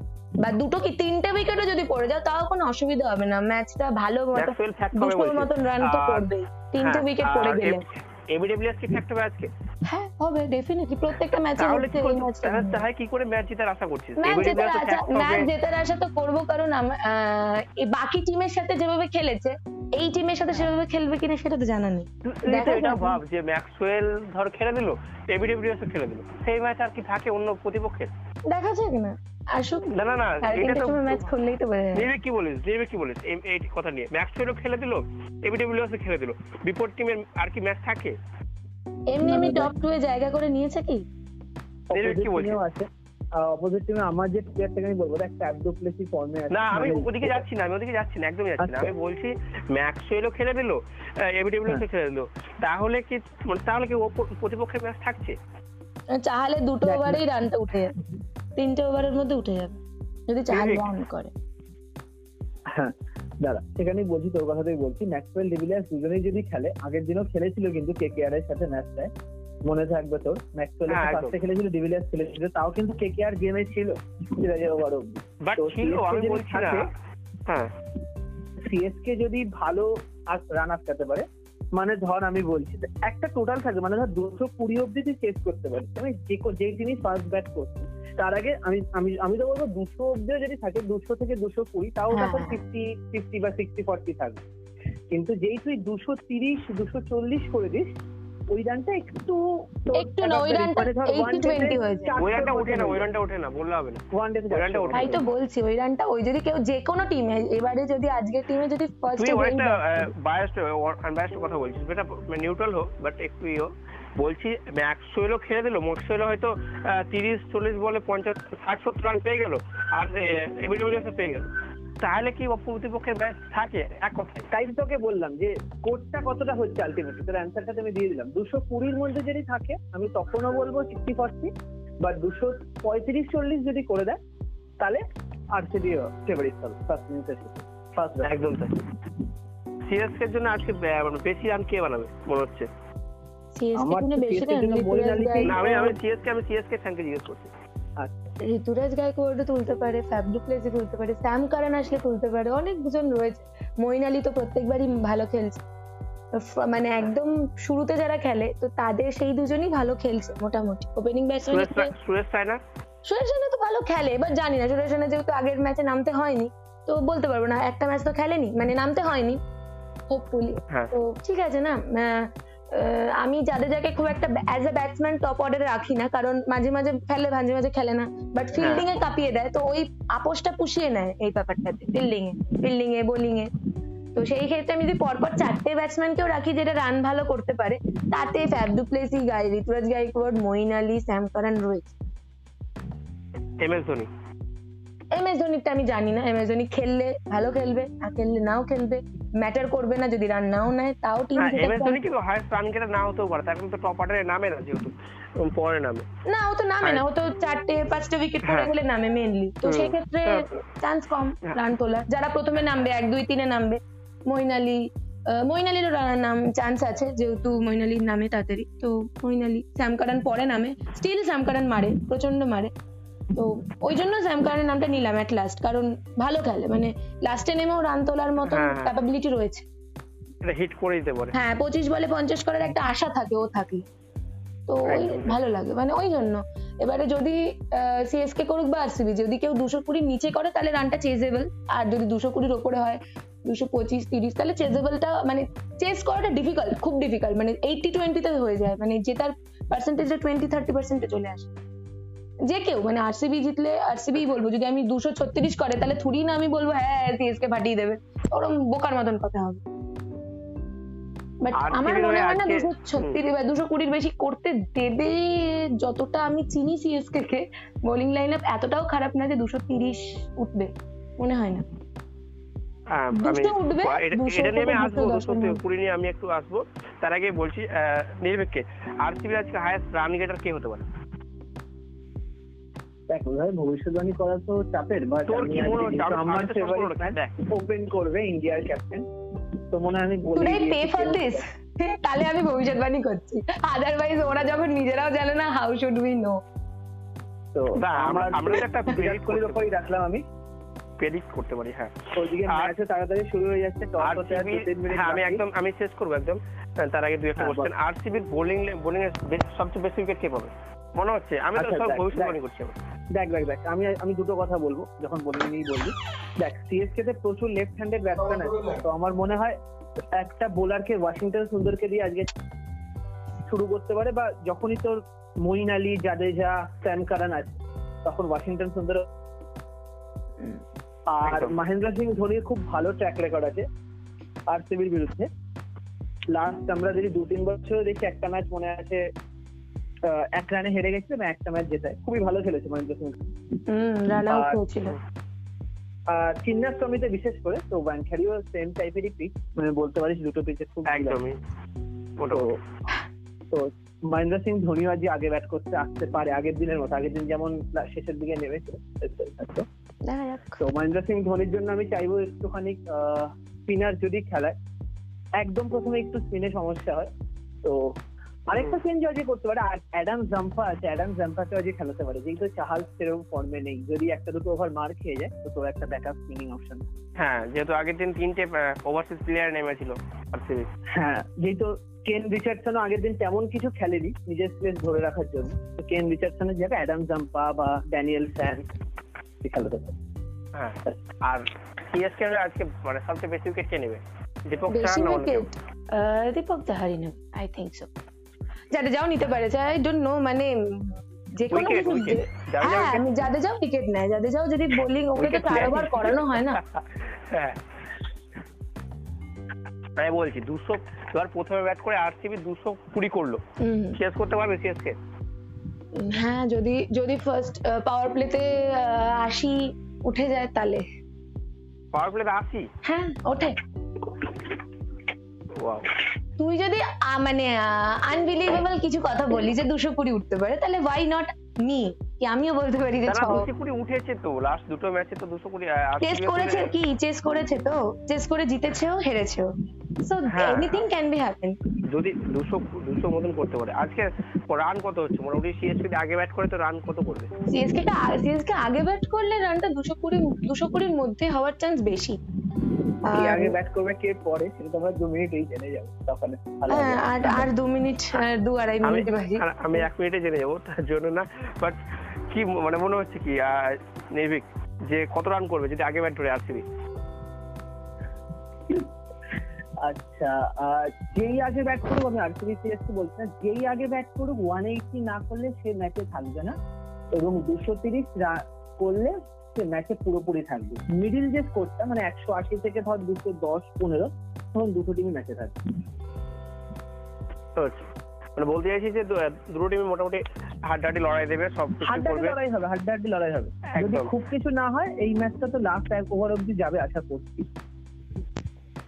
বা দুটো কি তিনটে উইকেটও যদি পড়ে যায় তাও কোনো অসুবিধা হবে না। ম্যাচটা ভালো মতো দুশোর মতন রান তো করবেই। তিনটে হ্যাঁ, উইকেট পড়ে গেলে। এবিডব্লিউএস কি ফ্যাক্ট হবে আজকে? হ্যাঁ হবে ডেফিনেটলি প্রত্যেকটা ম্যাচে হচ্ছে এই ম্যাচটা তাহলে কি করে? ম্যাচ জেতার আশা করছিস? ম্যাচ জেতার আশা ম্যাচ জেতার আশা তো করব কারণ বাকি টিমের সাথে যেভাবে খেলেছে এই টিমের সাথে সেভাবে খেলবে কিনা সেটা তো জানা নেই। এটা। ভাব যে ম্যাক্সওয়েল ধর খেলে দিল এবিডব্লিউএস খেলে দিল। সেই ম্যাচ আর কি থাকে অন্য প্রতিপক্ষের? দেখা যাক না। আসুক। না না না এটা তো ম্যাচ খুললেই তো বোঝা নেবে কি বলিস নেবে কি বলিস? এই কথা নিয়ে। খেলে দিল। এবিডব্লিউএস খেলে দিল। বিপরীত টিমের আর কি ম্যাচ থাকে? এমনি এমনি টপ টু এ জায়গা করে নিয়েছে কি? নেবে কি অপোজিট বলছিস অপোজিট টিমে আমার যে প্লেয়ারটাকে আমি বলব প্লেসি ফর্মে আছে। না আমি মানে- ওদিকে যাচ্ছি না আমি ওদিকে যাচ্ছি না একদমই যাচ্ছি না। আচ্ছা। আমি বলছি ম্যাক্সওয়েলও খেলে দিল। এবিডব্লিউএস খেলে দিল। তাহলে কি তাহলে কি প্রতিপক্ষের ম্যাচ থাকছে? চাহালে দুটো রানটা উঠে যাবে। তিনটে ওভারের মধ্যে উঠে যাবে। যদি Correct. রান করে। হ্যাঁ দাদা সেখানেই বলছি তোর কথাটাই বলছি। ম্যাক্সওয়েল ডিভিলিয়ার্স দুজনেই যদি খেলে আগের দিনও খেলেছিল কিন্তু কেকেআর এর সাথে ম্যাচটায় মনে থাকবে তোর ম্যাক্সওয়েল ফার্স্টে খেলেছিল ডিভিলিয়ার্স খেলেছিল তাও কিন্তু কেকেআর গেমে ছিল। সিরাজের ওভার অব্দি বাট ছিল আমি বলছি না। হ্যাঁ। সিএসকে যদি ভালো রান আটকাতে পারে মানে ধর আমি বলছি একটা টোটাল থাকবে মানে ধর দুশো কুড়ি অব্দি তুই চেস করতে পারিস। মানে যে কো- যেই ফার্স্ট ব্যাট করছে। তার আগে আমি আমি আমি তো বলব দুশো অব্দিও যদি থাকে দুশো থেকে দুশো কুড়ি তাও হ্যাঁ, তখন হ্যাঁ। ফিফটি ফিফটি বা সিক্সটি ফর্টি থাকবে। কিন্তু যেই তুই দুশো তিরিশ দুশো চল্লিশ করে দিস ওই রানটা একটু একটু না ওই রানটা এইটি টোয়েন্টি হয়েছে। ওই রানটা ওঠে না ওই রানটা ওঠে না বললে হবে না। ওয়ান ডে ওই রানটা ওঠে তাই তো বলছি ওই রানটা ওই যদি কেউ যে কোনো টিমে এবারে যদি আজকের টিমে যদি ফার্স্ট তুই একটা বায়াসড আনবায়াসড কথা বলছিস। এটা নিউট্রাল হোক বাট একটু ইও বলছি ম্যাক্সওয়েলও খেলে দিল ম্যাক্সওয়েলও হয়তো তিরিশ চল্লিশ বলে পঞ্চাশ ষাট সত্তর রান পেয়ে গেল আর পেয়ে গেল। তাহলে কি প্রতিপক্ষের ম্যাচ থাকে? এক কথায়। তাই তোকে বললাম যে কোর্সটা কতটা হচ্ছে আলটিমেটলি তোর অ্যান্সারটা আমি দিয়ে দিলাম। দুশো কুড়ির মধ্যে যদি থাকে আমি তখনও বলব সিক্সটি ফর্টি বা দুশো পঁয়ত্রিশ চল্লিশ যদি করে দেয় তাহলে আরসিবি ফেভারিট হবে ফার্স্ট মিনিটের ফার্স্ট একদম তাই। সিএসকে এর জন্য আজকে মানে বেশি রান কে বানাবে মনে হচ্ছে? আমি আমি সিএসকে আমি সিএসকে ফ্যানকে জিজ্ঞেস করছি। ঋতুরাজ গায়কোয়াড়ও তুলতে পারে তুলতে পারে স্যাম কারান আসলে তুলতে পারে অনেকজন রয়েছে। মইন আলী তো প্রত্যেকবারই ভালো খেলছে। মানে একদম শুরুতে যারা খেলে তো তাদের সেই দুজনই ভালো খেলছে মোটামুটি। Opening Suresh batsman Suresh Raina? Suresh Raina তো ভালো খেলে এবার জানি না সুরেশ রায়না যেহেতু আগের ম্যাচে নামতে হয়নি তো বলতে পারব না একটা ম্যাচ তো খেলেনি মানে নামতে হয়নি হোপফুলি হ্যাঁ। তো ঠিক আছে না আমি যাদের জাদেজাকে খুব একটা অ্যাজ এ ব্যাটসম্যান টপ অর্ডারে রাখি না কারণ মাঝে মাঝে খেলে মাঝে মাঝে খেলে না। বাট ফিল্ডিং এ কাঁপিয়ে দেয় তো ওই আপোষটা পুষিয়ে নেয় এই ব্যাপারটাতে ফিল্ডিং এ ফিল্ডিং এ বোলিং এ। তো সেই ক্ষেত্রে আমি যদি পরপর চারটে ব্যাটসম্যানকেও রাখি যেটা রান ভালো করতে পারে তাতে ফ্যাব ডুপ্লেসি গাই ঋতুরাজ গাইকোয়াড মঈন আলী স্যাম কারান রয়েছে এম এস ধোনি এম আমি জানি না। এম খেললে ভালো খেলবে না খেললে নাও খেলবে। ম্যাটার করবে না যদি রান নাও নেয় তাও টিম হ্যাঁ এম এস ধোনি কিন্তু হায়েস্ট রান গেটার না হতেও পারে। এখন তো টপ অর্ডারে নামে না যেহেতু পরে নামে। না ও তো নামে না ও তো চারটে পাঁচটা উইকেট পড়ে হ্যাঁ। গেলে নামে মেনলি তো সেই ক্ষেত্রে হ্যাঁ। চান্স কম হ্যাঁ। রান তোলার। যারা প্রথমে নামবে এক দুই তিনে নামবে মইন আলী মইন আলীরও নাম চান্স আছে যেহেতু মইন আলীর নামে তাড়াতাড়ি। তো মইন আলী স্যামকারান পরে নামে। স্টিল স্যাম কারান মারে প্রচণ্ড মারে। তো ওই জন্য স্যাম কারানের নামটা নিলাম অ্যাট লাস্ট কারণ ভালো খেলে। মানে লাস্টে নেমেও রান তোলার মতো হ্যাঁ, হ্যাঁ। ক্যাপাবিলিটি রয়েছে। এটা হিট করে দিতে পারে হ্যাঁ পঁচিশ বলে পঞ্চাশ করার একটা আশা থাকে ও থাকলে। তো ওই ভালো লাগে মানে ওই জন্য। এবারে যদি সিএসকে করুক বা আরসিবি যদি কেউ দুশো কুড়ির নিচে করে তাহলে রানটা চেজেবল আর যদি দুশো কুড়ির ওপরে হয় দুশো পঁচিশ তিরিশ তাহলে চেজেবলটা মানে চেস করাটা ডিফিকাল্ট খুব ডিফিকাল্ট মানে এইটটি টোয়েন্টিতে হয়ে যায় মানে জেতার পার্সেন্টেজটা টোয়েন্টি থার্টি পার্সেন্টে চলে আসে। যে কেউ মানে আরসিবি জিতলে আরসিবি বলব যদি আমি দুশো ছত্রিশ করে তাহলে থুড়ি না আমি বলব হ্যাঁ সিএসকে ফাটিয়ে দেবে। ওরকম বোকার মতন কথা হবে। বাট আমার মনে হয় না দুশো ছত্রিশ বা দুশো কুড়ির বেশি করতে দেবে যতটা আমি চিনি সিএসকে কে। বোলিং লাইন আপ এতটাও খারাপ না যে দুশো তিরিশ উঠবে মনে হয় না। হ্যাঁ, এটা- নিয়ে আমি আসব দুশো দুশো কুড়ি নিয়ে আমি একটু আসব। তার আগে বলছি নির্ভীককে আরসিবি আজকে হায়েস্ট রান গেটার কে হতে পারে? দেখ ওইভাবে ভবিষ্যৎবাণী করা তো চাপের বাট তোর কি হচ্ছে আমি- আমার আমি তো সব বলে ফেভারিট রাখি, দেখ। ওপেন করবে ইন্ডিয়ার ক্যাপ্টেন তো মনে আমি বলে পে ফর দিস তাহলে আমি ভবিষ্যৎবাণী করছি। আদারওয়াইজ ওরা যখন নিজেরাও জানে না হাউ শুড উই নো তো না, আমার আমরা একটা বিরাট কোহলির করতে রাখলাম আমি। প্রেডিক্ট করতে পারি হ্যাঁ। ওইদিকে আর- ম্যাচও তাড়াতাড়ি শুরু হয়ে যাচ্ছে আর দু হ্যাঁ আমি একদম আমি শেষ করব একদম। তার আগে দুই একটা হ্যাঁ, কোশ্চেন আরসিবির বোলিং বোলিং এর সবচেয়ে বেশি উইকেট কে পাবে? মনে হচ্ছে আমি তো আচ্ছা, সব ভবিষ্যৎবাণী। করছি দেখ দেখ দেখ আমি আমি দুটো কথা বলব যখন বোলিং নিয়েই বলবি দেখ সিএসকে তে প্রচুর লেফট হ্যান্ডেড ব্যাটসম্যান আছে তো আমার মনে হয় একটা বোলারকে ওয়াশিংটন সুন্দরকে দিয়ে আজকে শুরু করতে পারে বা যখনই তোর মঈন আলী জাদেজা স্যাম কারান আছে তখন ওয়াশিংটন সুন্দর আর। মহেন্দ্র সিং ধোনির খুব ভালো ট্র্যাক রেকর্ড আছে আর আরসিবির বিরুদ্ধে লাস্ট আমরা যদি দু তিন বছর দেখি একটা ম্যাচ মনে আছে এক রানে হেরে গেছিল এবং একটা ম্যাচ জেতায়। খুবই ভালো খেলেছে মহেন্দ্র সিং। আর- হয়েছিল। আর বিশেষ করে তো ব্যাংখারিও সেম টাইপেরই পিচ মানে বলতে পারিস দুটো পিচের খুব একদমই তো মহেন্দ্র সিং ধোনিও আজ আগে ব্যাট করতে আসতে পারে আগের দিনের মতো আগের দিন যেমন শেষের দিকে নেমেছিল তো তো মহেন্দ্র সিং ধোনির জন্য আমি চাইব একটুখানি স্পিনার যদি খেলায় একদম প্রথমে একটু স্পিনে সমস্যা হয় তো আরেকটা চেঞ্জ আজকে করতে পারে আর অ্যাডাম জাম্পা আছে অ্যাডাম জাম্পাকে আজকে খেলাতে পারে যেহেতু চাহাল সেরকম ফর্মে নেই যদি একটা দুটো ওভার মার খেয়ে যায় তো তোর একটা ব্যাকআপ স্পিনিং অপশন হ্যাঁ যেহেতু আগের দিন তিনটে ওভারসিজ প্লেয়ার নেমেছিল হ্যাঁ যেহেতু কেন রিচার্ডসনও আগের দিন তেমন কিছু খেলেনি নিজের প্লেস ধরে রাখার জন্য। তো কেন রিচার্ডসনের জায়গায় অ্যাডাম জাম্পা বা ড্যানিয়েল ফ্যান খেলাতে পারে। হ্যাঁ আর সিএসকে আজকে মানে সবচেয়ে বেশি উইকেট কে নেবে? দীপক বেশি চাহার না অন্য কেউ? দীপক নেবে আই থিঙ্ক সো জাডেজাও নিতে পারে আই ডোন্ট নো মানে যে কোনো উইকেট হ্যাঁ আমি জাদেজাও উইকেট নেয় জাদেজাও যদি বোলিং ওকে তো চার ওভার করানো হয় না। হ্যাঁ। আমি বলছি দুশো এবার প্রথমে ব্যাট করে আরসিবি দুশো কুড়ি করল। শেষ করতে পারবে সিএসকে হ্যাঁ যদি যদি ফার্স্ট পাওয়ার প্লেতে আশি উঠে যায় তাহলে। পাওয়ার প্লেতে আশি? হ্যাঁ ওঠে। ওয়াও তুই যদি মানে আনবিলিভেবল কিছু কথা বলি যে দুশো কুড়ি উঠতে পারে তাহলে ওয়াই নট মি কি আমিও বলতে পারি যে দুশো কুড়ি উঠেছে তো লাস্ট দুটো ম্যাচে তো দুশো কুড়ি চেস করেছে কি? চেস করেছে তো? চেস করে জিতেছেও হেরেছেও। So. Anything can be happen যদি দুশো দুশো মতন করতে পারে। আজকে রান কত হচ্ছে? মোটামুটি সিএসকে আগে ব্যাট করে তো রান কত করবে? সিএসকে সিএসকে আগে ব্যাট করলে রানটা দুশো কুড়ি দুশো কুড়ির মধ্যে হওয়ার চান্স বেশি। কে আগে ব্যাট করবে কে পরে? সেটা তো দু মিনিটেই জেনে যাব তখন ভালো হবে। হ্যাঁ, আর আর দু মিনিট দু আড়াই আমি মিনিট বাকি। আমি এক মিনিটে জেনে যাব তার জন্য না। বাট কি মানে মনে হচ্ছে কি আহ, নির্ভীক যে কত রান করবে যদি আগে ব্যাট ধরে আরসিবি আচ্ছা আর যেই আগে ব্যাট করুক আমি আরসিবি সিএসকে বলছি না যেই আগে ব্যাট করুক ওয়ান এইটটি না করলে সে ম্যাচে থাকবে না। এবং দুশো তিরিশ করলে ম্যাচে পুরোপুরি থাকবে। মিডিল যে স্কোরটা মানে একশো আশি থেকে ধর দুশো দশ পনেরো তখন দুটো টিমই ম্যাচে থাকবে। মানে বলতে চাইছি যে দুটো টিমই মোটামুটি হাড্ডাহাড্ডি লড়াই দেবে সব কিছু হাড্ডাহাড্ডি লড়াই হবে হাড্ডাহাড্ডি লড়াই হবে। যদি খুব কিছু না হয় এই ম্যাচটা তো লাস্ট এক ওভার অব্দি যাবে আশা করছি।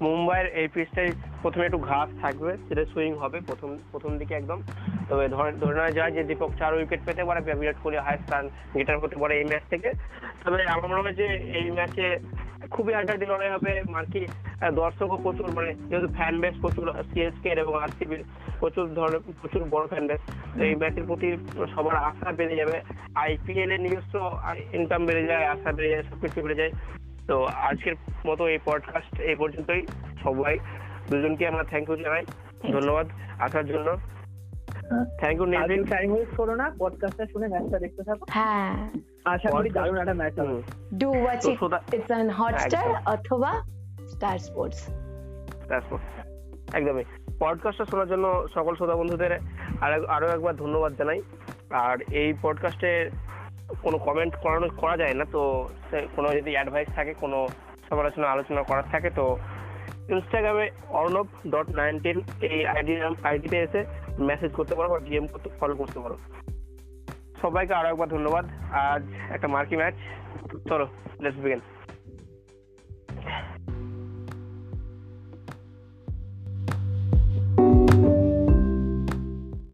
মুম্বাইয়ের এই পিচটাই প্রথমে একটু ঘাস থাকবে, সেটা সুইং হবে প্রথম প্রথম দিকে একদম। তবে ধরে নেওয়া যায় যে দীপক চার উইকেট পেতে পারে, Virat Kohli highest run getter হতে পারে এই ম্যাচ থেকে। তবে আমার মনে হয় যে এই ম্যাচে খুবই আড্ডাডি লড়াই হবে মার্কি দর্শকও প্রচুর মানে যেহেতু ফ্যান বেস প্রচুর সিএসকে এবং আরসিবির প্রচুর ধরনের, প্রচুর বড় ফ্যান বেস এই ম্যাচের প্রতি সবার আশা বেড়ে যাবে। আইপিএল এর নিজস্ব ইনকাম বেড়ে যায়, আশা বেড়ে যায়, সবকিছু বেড়ে যায়। তো আজকের মতো এই পডকাস্ট এই পর্যন্তই। সবাই দুজনকে আমরা থ্যাংক ইউ জানাই। ধন্যবাদ আসার জন্য। Thank you Nivin time waste করো না পডকাস্টটা শুনে ম্যাচটা দেখতে থাকো। হ্যাঁ। আশা করি দারুণ একটা ম্যাচ হবে। Do watch it it's on Hotstar অথবা স্টার স্পোর্টস তারপর একদমই। পডকাস্টটা শোনার জন্য সকল শ্রোতা বন্ধুদের আর আরও একবার ধন্যবাদ জানাই। আর এই পডকাস্টে কোনো কমেন্ট করানো, করা যায় না, তো কোনো যদি অ্যাডভাইস থাকে, কোনো সমালোচনা, আলোচনা করার থাকে, তো ইনস্টাগ্রামে অর্ণব ডট নাইনটিন এই আইডি আইডিতে এসে মেসেজ করতে পারো বা ডিএম করতে ফলো করতে পারো। সবাইকে আরও একবার ধন্যবাদ। আজ একটা মার্কি ম্যাচ চলো লেটস বিগিন